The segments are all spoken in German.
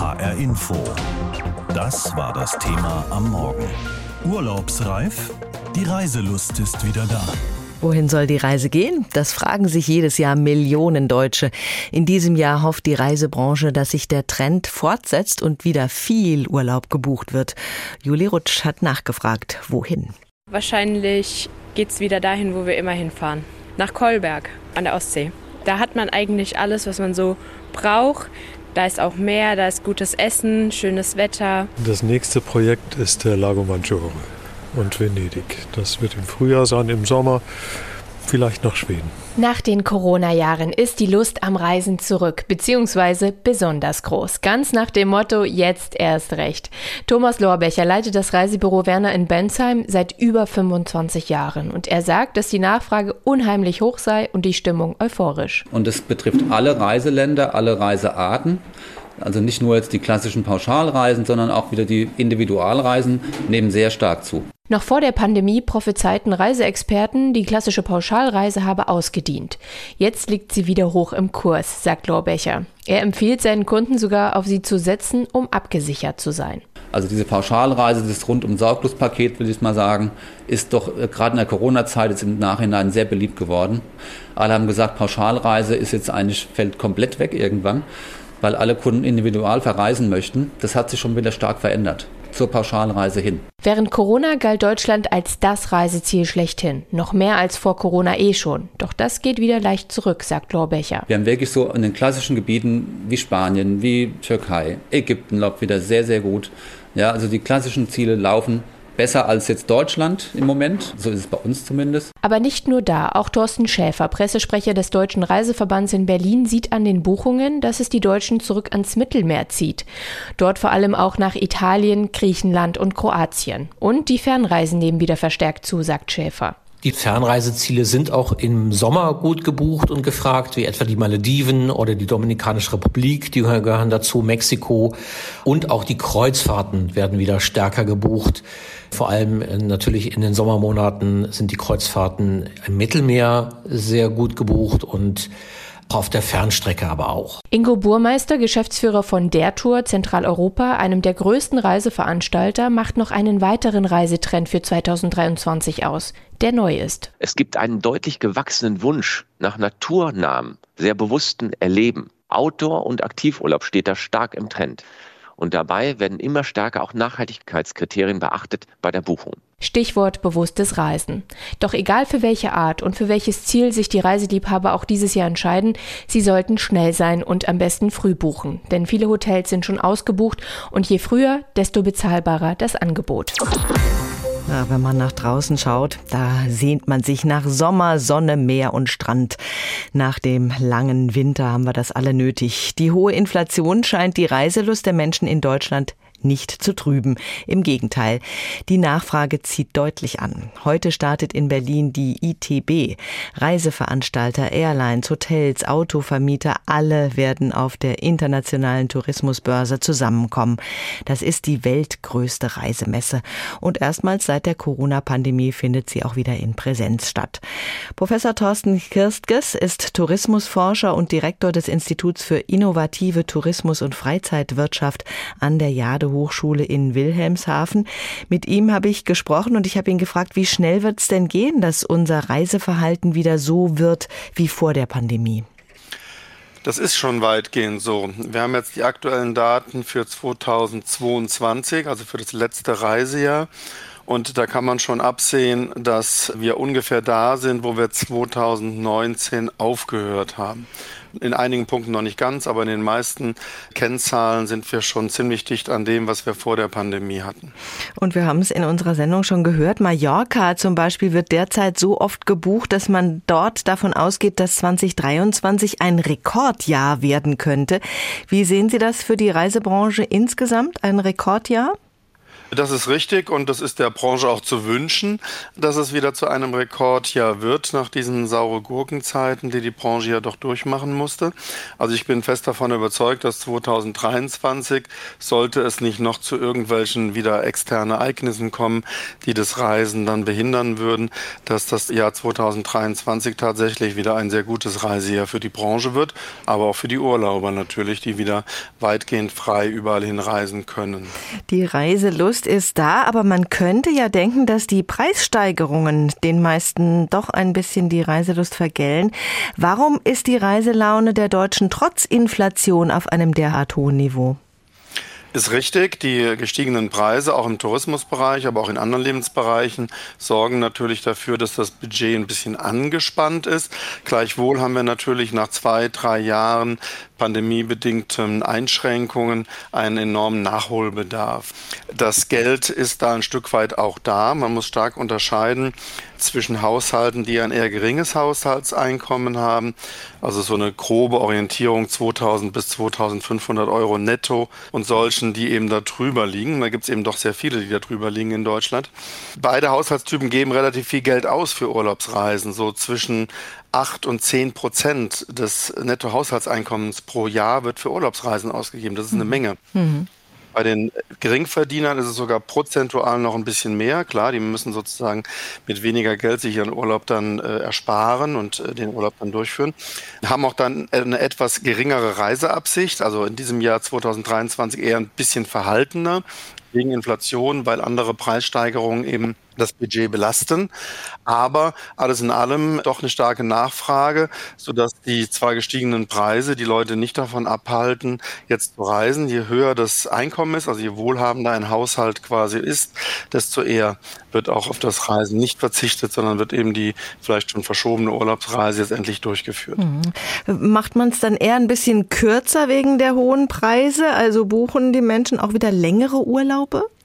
HR Info. Das war das Thema am Morgen. Urlaubsreif? Die Reiselust ist wieder da. Wohin soll die Reise gehen? Das fragen sich jedes Jahr Millionen Deutsche. In diesem Jahr hofft die Reisebranche, dass sich der Trend fortsetzt und wieder viel Urlaub gebucht wird. Juli Rutsch hat nachgefragt, wohin? Wahrscheinlich geht es wieder dahin, wo wir immer hinfahren. Nach Kolberg an der Ostsee. Da hat man eigentlich alles, was man so braucht. Da ist auch Meer, da ist gutes Essen, schönes Wetter. Das nächste Projekt ist der Lago Maggiore und Venedig. Das wird im Frühjahr sein, im Sommer vielleicht nach Schweden. Nach den Corona-Jahren ist die Lust am Reisen zurück, beziehungsweise besonders groß. Ganz nach dem Motto, jetzt erst recht. Thomas Lorbecher leitet das Reisebüro Werner in Bensheim seit über 25 Jahren. Und er sagt, dass die Nachfrage unheimlich hoch sei und die Stimmung euphorisch. Und es betrifft alle Reiseländer, alle Reisearten. Also nicht nur jetzt die klassischen Pauschalreisen, sondern auch wieder die Individualreisen nehmen sehr stark zu. Noch vor der Pandemie prophezeiten Reiseexperten, die klassische Pauschalreise habe ausgedient. Jetzt liegt sie wieder hoch im Kurs, sagt Lorbecher. Er empfiehlt seinen Kunden sogar, auf sie zu setzen, um abgesichert zu sein. Also diese Pauschalreise, das rundum Sorglospaket, will ich mal sagen, ist doch äh, gerade in der Corona-Zeit jetzt im Nachhinein sehr beliebt geworden. Alle haben gesagt, Pauschalreise ist jetzt eigentlich, fällt komplett weg irgendwann, weil alle Kunden individual verreisen möchten. Das hat sich schon wieder stark verändert zur Pauschalreise hin. Während Corona galt Deutschland als das Reiseziel schlechthin. Noch mehr als vor Corona eh schon. Doch das geht wieder leicht zurück, sagt Lorbecher. Wir haben wirklich so in den klassischen Gebieten wie Spanien, wie Türkei, Ägypten läuft wieder sehr, sehr gut. Ja, also die klassischen Ziele laufen besser als jetzt Deutschland im Moment. So ist es bei uns zumindest. Aber nicht nur da. Auch Thorsten Schäfer, Pressesprecher des Deutschen Reiseverbands in Berlin, sieht an den Buchungen, dass es die Deutschen zurück ans Mittelmeer zieht. Dort vor allem auch nach Italien, Griechenland und Kroatien. Und die Fernreisen nehmen wieder verstärkt zu, sagt Schäfer. Die Fernreiseziele sind auch im Sommer gut gebucht und gefragt, wie etwa die Malediven oder die Dominikanische Republik, die gehören dazu, Mexiko und auch die Kreuzfahrten werden wieder stärker gebucht. Vor allem äh, natürlich in den Sommermonaten sind die Kreuzfahrten im Mittelmeer sehr gut gebucht und auf der Fernstrecke aber auch. Ingo Burmeister, Geschäftsführer von Der Tour Zentraleuropa, einem der größten Reiseveranstalter, macht noch einen weiteren Reisetrend für 2023 aus, der neu ist. Es gibt einen deutlich gewachsenen Wunsch nach naturnahem, sehr bewussten Erleben. Outdoor- und Aktivurlaub steht da stark im Trend. Und dabei werden immer stärker auch Nachhaltigkeitskriterien beachtet bei der Buchung. Stichwort bewusstes Reisen. Doch egal für welche Art und für welches Ziel sich die Reiseliebhaber auch dieses Jahr entscheiden, sie sollten schnell sein und am besten früh buchen. Denn viele Hotels sind schon ausgebucht und je früher, desto bezahlbarer das Angebot. Wenn man nach draußen schaut, da sehnt man sich nach Sommer, Sonne, Meer und Strand. Nach dem langen Winter haben wir das alle nötig. Die hohe Inflation scheint die Reiselust der Menschen in Deutschland nicht zu trüben. Im Gegenteil, die Nachfrage zieht deutlich an. Heute startet in Berlin die ITB. Reiseveranstalter, Airlines, Hotels, Autovermieter, alle werden auf der internationalen Tourismusbörse zusammenkommen. Das ist die weltgrößte Reisemesse. Und erstmals seit der Corona-Pandemie findet sie auch wieder in Präsenz statt. Professor Thorsten Kirstges ist Tourismusforscher und Direktor des Instituts für innovative Tourismus- und Freizeitwirtschaft an der Hochschule in Wilhelmshaven. Mit ihm habe ich gesprochen und ich habe ihn gefragt, wie schnell wird es denn gehen, dass unser Reiseverhalten wieder so wird wie vor der Pandemie? Das ist schon weitgehend so. Wir haben jetzt die aktuellen Daten für 2022, also für das letzte Reisejahr. Und da kann man schon absehen, dass wir ungefähr da sind, wo wir 2019 aufgehört haben. In einigen Punkten noch nicht ganz, aber in den meisten Kennzahlen sind wir schon ziemlich dicht an dem, was wir vor der Pandemie hatten. Und wir haben es in unserer Sendung schon gehört. Mallorca zum Beispiel wird derzeit so oft gebucht, dass man dort davon ausgeht, dass 2023 ein Rekordjahr werden könnte. Wie sehen Sie das für die Reisebranche insgesamt? Ein Rekordjahr? Das ist richtig und das ist der Branche auch zu wünschen, dass es wieder zu einem Rekordjahr wird nach diesen saure Gurkenzeiten, die die Branche ja doch durchmachen musste. Also ich bin fest davon überzeugt, dass 2023 sollte es nicht noch zu irgendwelchen wieder externen Ereignissen kommen, die das Reisen dann behindern würden, dass das Jahr 2023 tatsächlich wieder ein sehr gutes Reisejahr für die Branche wird, aber auch für die Urlauber natürlich, die wieder weitgehend frei überall hinreisen können. Die Reiselust Lust ist da, aber man könnte ja denken, dass die Preissteigerungen den meisten doch ein bisschen die Reiselust vergällen. Warum ist die Reiselaune der Deutschen trotz Inflation auf einem derart hohen Niveau? Ist richtig, die gestiegenen Preise auch im Tourismusbereich, aber auch in anderen Lebensbereichen sorgen natürlich dafür, dass das Budget ein bisschen angespannt ist. Gleichwohl haben wir natürlich nach zwei, drei Jahren pandemiebedingten Einschränkungen einen enormen Nachholbedarf. Das Geld ist da ein Stück weit auch da. Man muss stark unterscheiden zwischen Haushalten, die ein eher geringes Haushaltseinkommen haben, also so eine grobe Orientierung 2000 bis 2500 Euro netto und solchen, die eben da drüber liegen. Da gibt es eben doch sehr viele, die da drüber liegen in Deutschland. Beide Haushaltstypen geben relativ viel Geld aus für Urlaubsreisen, so zwischen 8 und 10 Prozent des Nettohaushaltseinkommens pro Jahr wird für Urlaubsreisen ausgegeben. Das ist eine mhm. Menge. Mhm. Bei den Geringverdienern ist es sogar prozentual noch ein bisschen mehr. Klar, die müssen sozusagen mit weniger Geld sich ihren Urlaub dann äh, ersparen und äh, den Urlaub dann durchführen. Haben auch dann eine etwas geringere Reiseabsicht, also in diesem Jahr 2023 eher ein bisschen verhaltener wegen Inflation, weil andere Preissteigerungen eben das Budget belasten. Aber alles in allem doch eine starke Nachfrage, sodass die zwar gestiegenen Preise die Leute nicht davon abhalten, jetzt zu reisen. Je höher das Einkommen ist, also je wohlhabender ein Haushalt quasi ist, desto eher wird auch auf das Reisen nicht verzichtet, sondern wird eben die vielleicht schon verschobene Urlaubsreise jetzt endlich durchgeführt. Mhm. Macht man es dann eher ein bisschen kürzer wegen der hohen Preise? Also buchen die Menschen auch wieder längere Urlaube? helpen?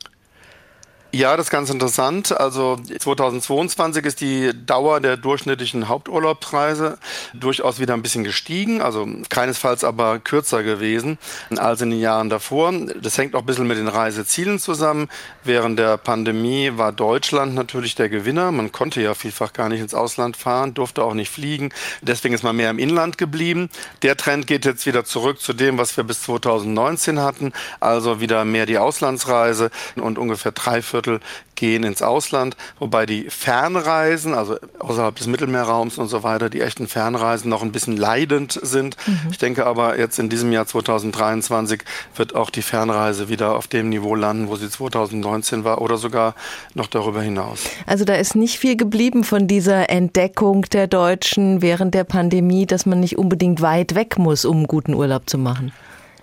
Ja, das ist ganz interessant. Also 2022 ist die Dauer der durchschnittlichen Haupturlaubsreise durchaus wieder ein bisschen gestiegen, also keinesfalls aber kürzer gewesen als in den Jahren davor. Das hängt auch ein bisschen mit den Reisezielen zusammen. Während der Pandemie war Deutschland natürlich der Gewinner. Man konnte ja vielfach gar nicht ins Ausland fahren, durfte auch nicht fliegen. Deswegen ist man mehr im Inland geblieben. Der Trend geht jetzt wieder zurück zu dem, was wir bis 2019 hatten, also wieder mehr die Auslandsreise und ungefähr drei Viertel Viertel gehen ins Ausland, wobei die Fernreisen, also außerhalb des Mittelmeerraums und so weiter, die echten Fernreisen noch ein bisschen leidend sind. Mhm. Ich denke aber, jetzt in diesem Jahr 2023 wird auch die Fernreise wieder auf dem Niveau landen, wo sie 2019 war oder sogar noch darüber hinaus. Also da ist nicht viel geblieben von dieser Entdeckung der Deutschen während der Pandemie, dass man nicht unbedingt weit weg muss, um guten Urlaub zu machen.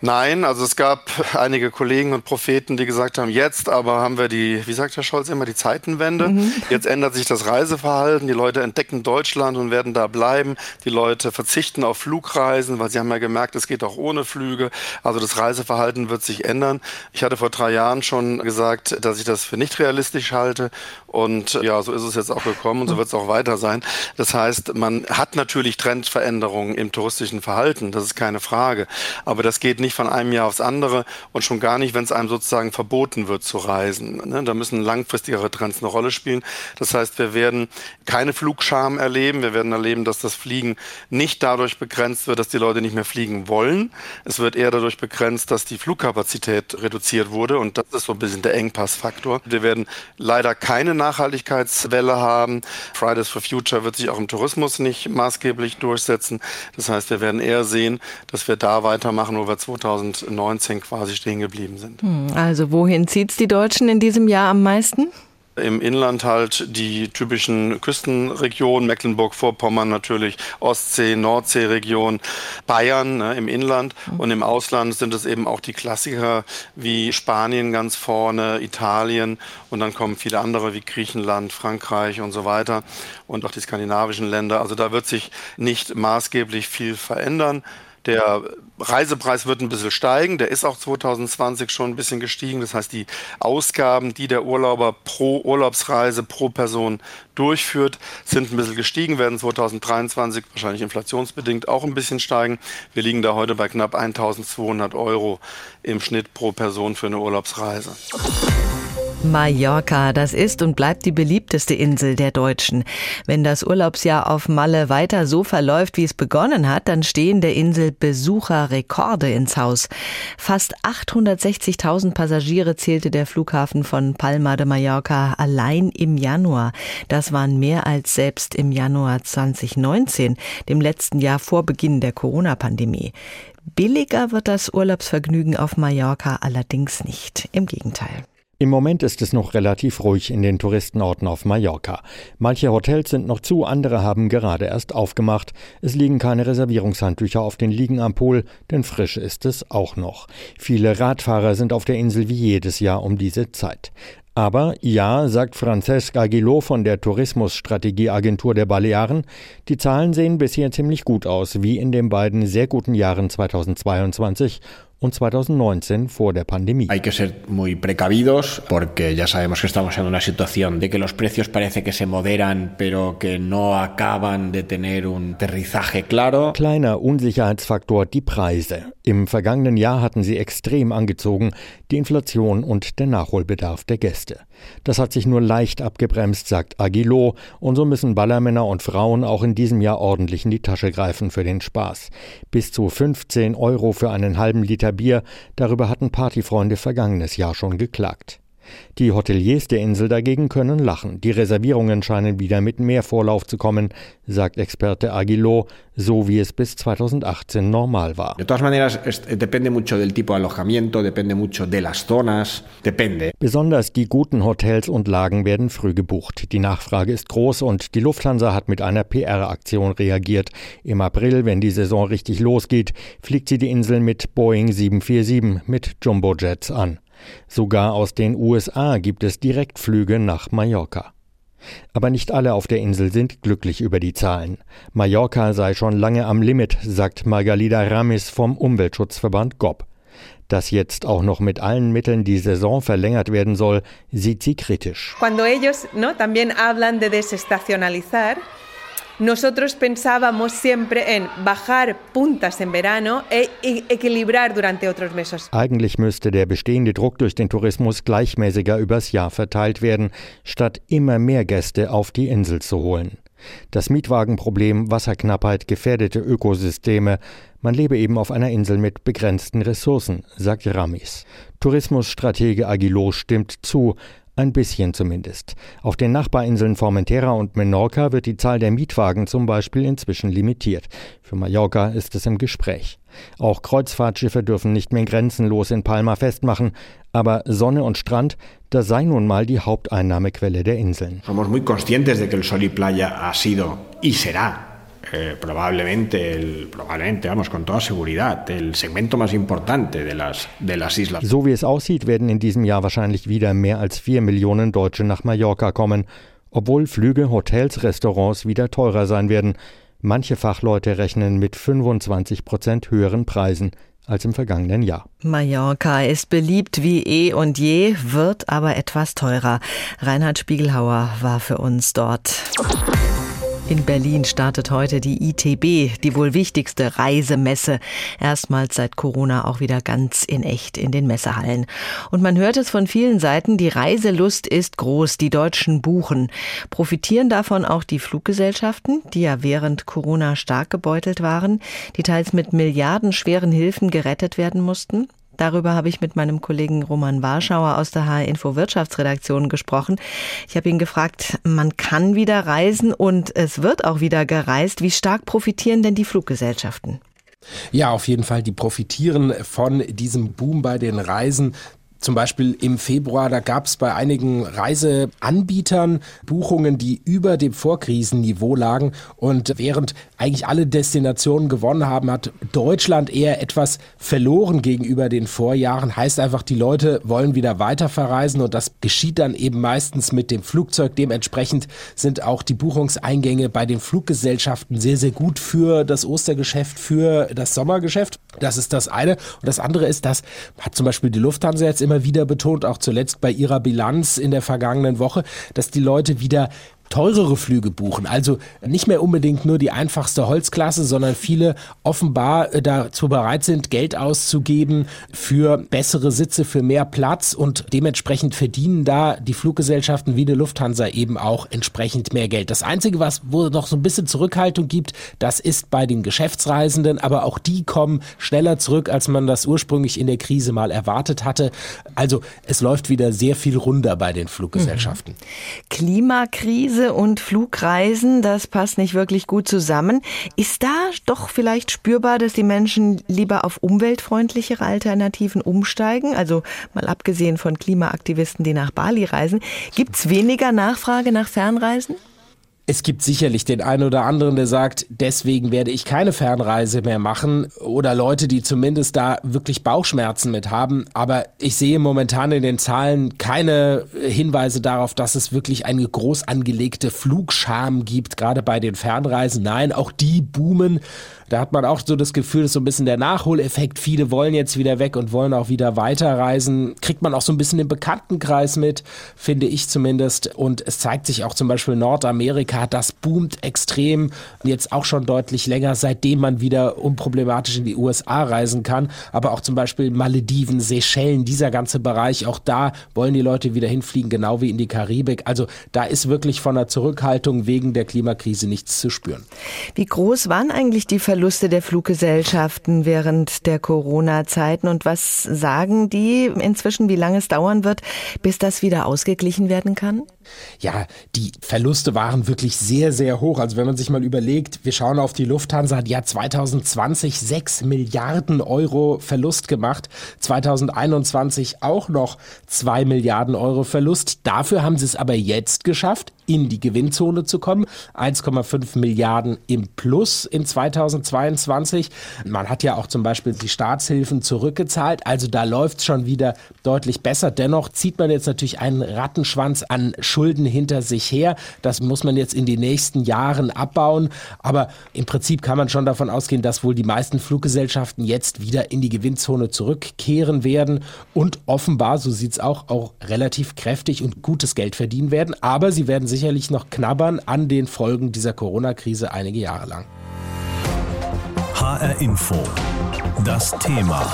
Nein, also es gab einige Kollegen und Propheten, die gesagt haben, jetzt aber haben wir die, wie sagt Herr Scholz immer, die Zeitenwende. Mhm. Jetzt ändert sich das Reiseverhalten. Die Leute entdecken Deutschland und werden da bleiben. Die Leute verzichten auf Flugreisen, weil sie haben ja gemerkt, es geht auch ohne Flüge. Also das Reiseverhalten wird sich ändern. Ich hatte vor drei Jahren schon gesagt, dass ich das für nicht realistisch halte. Und ja, so ist es jetzt auch gekommen und so wird es auch weiter sein. Das heißt, man hat natürlich Trendveränderungen im touristischen Verhalten. Das ist keine Frage. Aber das geht nicht nicht von einem Jahr aufs andere und schon gar nicht, wenn es einem sozusagen verboten wird zu reisen. Ne? Da müssen langfristigere Trends eine Rolle spielen. Das heißt, wir werden keine Flugscham erleben. Wir werden erleben, dass das Fliegen nicht dadurch begrenzt wird, dass die Leute nicht mehr fliegen wollen. Es wird eher dadurch begrenzt, dass die Flugkapazität reduziert wurde und das ist so ein bisschen der Engpassfaktor. Wir werden leider keine Nachhaltigkeitswelle haben. Fridays for Future wird sich auch im Tourismus nicht maßgeblich durchsetzen. Das heißt, wir werden eher sehen, dass wir da weitermachen, wo wir 2019 quasi stehen geblieben sind. Hm, also wohin zieht es die Deutschen in diesem Jahr am meisten? Im Inland halt die typischen Küstenregionen, Mecklenburg-Vorpommern natürlich, Ostsee, Nordseeregion, Bayern ne, im Inland mhm. und im Ausland sind es eben auch die Klassiker wie Spanien ganz vorne, Italien und dann kommen viele andere wie Griechenland, Frankreich und so weiter und auch die skandinavischen Länder. Also da wird sich nicht maßgeblich viel verändern. Der Reisepreis wird ein bisschen steigen. Der ist auch 2020 schon ein bisschen gestiegen. Das heißt, die Ausgaben, die der Urlauber pro Urlaubsreise, pro Person durchführt, sind ein bisschen gestiegen, werden 2023 wahrscheinlich inflationsbedingt auch ein bisschen steigen. Wir liegen da heute bei knapp 1200 Euro im Schnitt pro Person für eine Urlaubsreise. Mallorca, das ist und bleibt die beliebteste Insel der Deutschen. Wenn das Urlaubsjahr auf Malle weiter so verläuft, wie es begonnen hat, dann stehen der Insel Besucherrekorde ins Haus. Fast 860.000 Passagiere zählte der Flughafen von Palma de Mallorca allein im Januar. Das waren mehr als selbst im Januar 2019, dem letzten Jahr vor Beginn der Corona-Pandemie. Billiger wird das Urlaubsvergnügen auf Mallorca allerdings nicht. Im Gegenteil. Im Moment ist es noch relativ ruhig in den Touristenorten auf Mallorca. Manche Hotels sind noch zu, andere haben gerade erst aufgemacht. Es liegen keine Reservierungshandtücher auf den Liegen am Pool, denn frisch ist es auch noch. Viele Radfahrer sind auf der Insel wie jedes Jahr um diese Zeit. Aber ja, sagt Francesc Aguiló von der Tourismusstrategieagentur der Balearen, die Zahlen sehen bisher ziemlich gut aus, wie in den beiden sehr guten Jahren 2022 und 2019 vor der Pandemie. Hay que ser muy precavidos porque ya sabemos que estamos en una situación de que los precios parece que se moderan, pero que no acaban de tener un aterrizaje claro. Kleiner Unsicherheitsfaktor die Preise. Im vergangenen Jahr hatten sie extrem angezogen, die Inflation und der Nachholbedarf der Gäste. Das hat sich nur leicht abgebremst, sagt Agilo, und so müssen Ballermänner und Frauen auch in diesem Jahr ordentlich in die Tasche greifen für den Spaß. Bis zu 15 Euro für einen halben Liter Bier, darüber hatten Partyfreunde vergangenes Jahr schon geklagt. Die Hoteliers der Insel dagegen können lachen. Die Reservierungen scheinen wieder mit mehr Vorlauf zu kommen, sagt Experte Aguiló, so wie es bis 2018 normal war. De todas maneras, depende mucho del tipo de alojamiento, depende mucho de las zonas, depende. Besonders die guten Hotels und Lagen werden früh gebucht. Die Nachfrage ist groß und die Lufthansa hat mit einer PR-Aktion reagiert. Im April, wenn die Saison richtig losgeht, fliegt sie die Insel mit Boeing 747 mit Jumbojets an. Sogar aus den USA gibt es Direktflüge nach Mallorca. Aber nicht alle auf der Insel sind glücklich über die Zahlen. Mallorca sei schon lange am Limit, sagt Margalida Ramis vom Umweltschutzverband GOB. Dass jetzt auch noch mit allen Mitteln die Saison verlängert werden soll, sieht sie kritisch. Cuando ellos, no, también hablan de desestacionalizar, Nosotros pensábamos siempre en bajar puntas en verano e equilibrar durante otros meses. Eigentlich müsste der bestehende Druck durch den Tourismus gleichmäßiger übers Jahr verteilt werden, statt immer mehr Gäste auf die Insel zu holen. Das Mietwagenproblem, Wasserknappheit, gefährdete Ökosysteme. Man lebe eben auf einer Insel mit begrenzten Ressourcen, sagt Ramis. Tourismusstratege Aguilo stimmt zu, ein bisschen zumindest. Auf den Nachbarinseln Formentera und Menorca wird die Zahl der Mietwagen zum Beispiel inzwischen limitiert. Für Mallorca ist es im Gespräch. Auch Kreuzfahrtschiffe dürfen nicht mehr grenzenlos in Palma festmachen, aber Sonne und Strand, das sei nun mal die Haupteinnahmequelle der Inseln. Somos muy conscientes de que el sol y playa ha sido y será eh, probablemente, el, probablemente, vamos, con toda seguridad, el segmento más importante de las, de las islas. So wie es aussieht, werden in diesem Jahr wahrscheinlich wieder mehr als vier Millionen Deutsche nach Mallorca kommen, obwohl Flüge, Hotels, Restaurants wieder teurer sein werden. Manche Fachleute rechnen mit 25 Prozent höheren Preisen als im vergangenen Jahr. Mallorca ist beliebt wie eh und je, wird aber etwas teurer. Reinhard Spiegelhauer war für uns dort. In Berlin startet heute die ITB, die wohl wichtigste Reisemesse. Erstmals seit Corona auch wieder ganz in echt in den Messehallen. Und man hört es von vielen Seiten, die Reiselust ist groß, die Deutschen buchen. Profitieren davon auch die Fluggesellschaften, die ja während Corona stark gebeutelt waren, die teils mit milliardenschweren Hilfen gerettet werden mussten? Darüber habe ich mit meinem Kollegen Roman Warschauer aus der HR Info Wirtschaftsredaktion gesprochen. Ich habe ihn gefragt, man kann wieder reisen und es wird auch wieder gereist. Wie stark profitieren denn die Fluggesellschaften? Ja, auf jeden Fall. Die profitieren von diesem Boom bei den Reisen. Zum Beispiel im Februar, da gab es bei einigen Reiseanbietern Buchungen, die über dem Vorkrisenniveau lagen. Und während eigentlich alle Destinationen gewonnen haben, hat Deutschland eher etwas verloren gegenüber den Vorjahren. Heißt einfach, die Leute wollen wieder weiter verreisen und das geschieht dann eben meistens mit dem Flugzeug. Dementsprechend sind auch die Buchungseingänge bei den Fluggesellschaften sehr, sehr gut für das Ostergeschäft, für das Sommergeschäft. Das ist das eine. Und das andere ist, das hat zum Beispiel die Lufthansa jetzt immer wieder betont, auch zuletzt bei ihrer Bilanz in der vergangenen Woche, dass die Leute wieder teurere Flüge buchen. Also nicht mehr unbedingt nur die einfachste Holzklasse, sondern viele offenbar äh, dazu bereit sind, Geld auszugeben für bessere Sitze, für mehr Platz und dementsprechend verdienen da die Fluggesellschaften wie die Lufthansa eben auch entsprechend mehr Geld. Das Einzige, was wo noch so ein bisschen Zurückhaltung gibt, das ist bei den Geschäftsreisenden, aber auch die kommen schneller zurück, als man das ursprünglich in der Krise mal erwartet hatte. Also es läuft wieder sehr viel runder bei den Fluggesellschaften. Mhm. Klimakrise und Flugreisen, das passt nicht wirklich gut zusammen. Ist da doch vielleicht spürbar, dass die Menschen lieber auf umweltfreundlichere Alternativen umsteigen? Also mal abgesehen von Klimaaktivisten, die nach Bali reisen. Gibt es weniger Nachfrage nach Fernreisen? Es gibt sicherlich den einen oder anderen, der sagt, deswegen werde ich keine Fernreise mehr machen oder Leute, die zumindest da wirklich Bauchschmerzen mit haben. Aber ich sehe momentan in den Zahlen keine Hinweise darauf, dass es wirklich eine groß angelegte Flugscham gibt, gerade bei den Fernreisen. Nein, auch die boomen. Da hat man auch so das Gefühl, dass so ein bisschen der Nachholeffekt. Viele wollen jetzt wieder weg und wollen auch wieder weiterreisen. Kriegt man auch so ein bisschen im Bekanntenkreis mit, finde ich zumindest. Und es zeigt sich auch zum Beispiel Nordamerika, das boomt extrem. Jetzt auch schon deutlich länger, seitdem man wieder unproblematisch in die USA reisen kann. Aber auch zum Beispiel Malediven, Seychellen, dieser ganze Bereich, auch da wollen die Leute wieder hinfliegen, genau wie in die Karibik. Also da ist wirklich von der Zurückhaltung wegen der Klimakrise nichts zu spüren. Wie groß waren eigentlich die Verluste? Verluste der Fluggesellschaften während der Corona-Zeiten und was sagen die inzwischen, wie lange es dauern wird, bis das wieder ausgeglichen werden kann? Ja, die Verluste waren wirklich sehr, sehr hoch. Also wenn man sich mal überlegt, wir schauen auf die Lufthansa, hat 2020 6 Milliarden Euro Verlust gemacht, 2021 auch noch 2 Milliarden Euro Verlust. Dafür haben sie es aber jetzt geschafft, in die Gewinnzone zu kommen. 1,5 Milliarden im Plus in 2022. Man hat ja auch zum Beispiel die Staatshilfen zurückgezahlt. Also da läuft es schon wieder deutlich besser. Dennoch zieht man jetzt natürlich einen Rattenschwanz an Schulden hinter sich her. Das muss man jetzt in den nächsten Jahren abbauen. Aber im Prinzip kann man schon davon ausgehen, dass wohl die meisten Fluggesellschaften jetzt wieder in die Gewinnzone zurückkehren werden und offenbar, so sieht es auch, auch relativ kräftig und gutes Geld verdienen werden. Aber sie werden sicherlich noch knabbern an den Folgen dieser Corona-Krise einige Jahre lang. HR Info. Das Thema.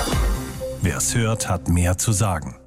Wer es hört, hat mehr zu sagen.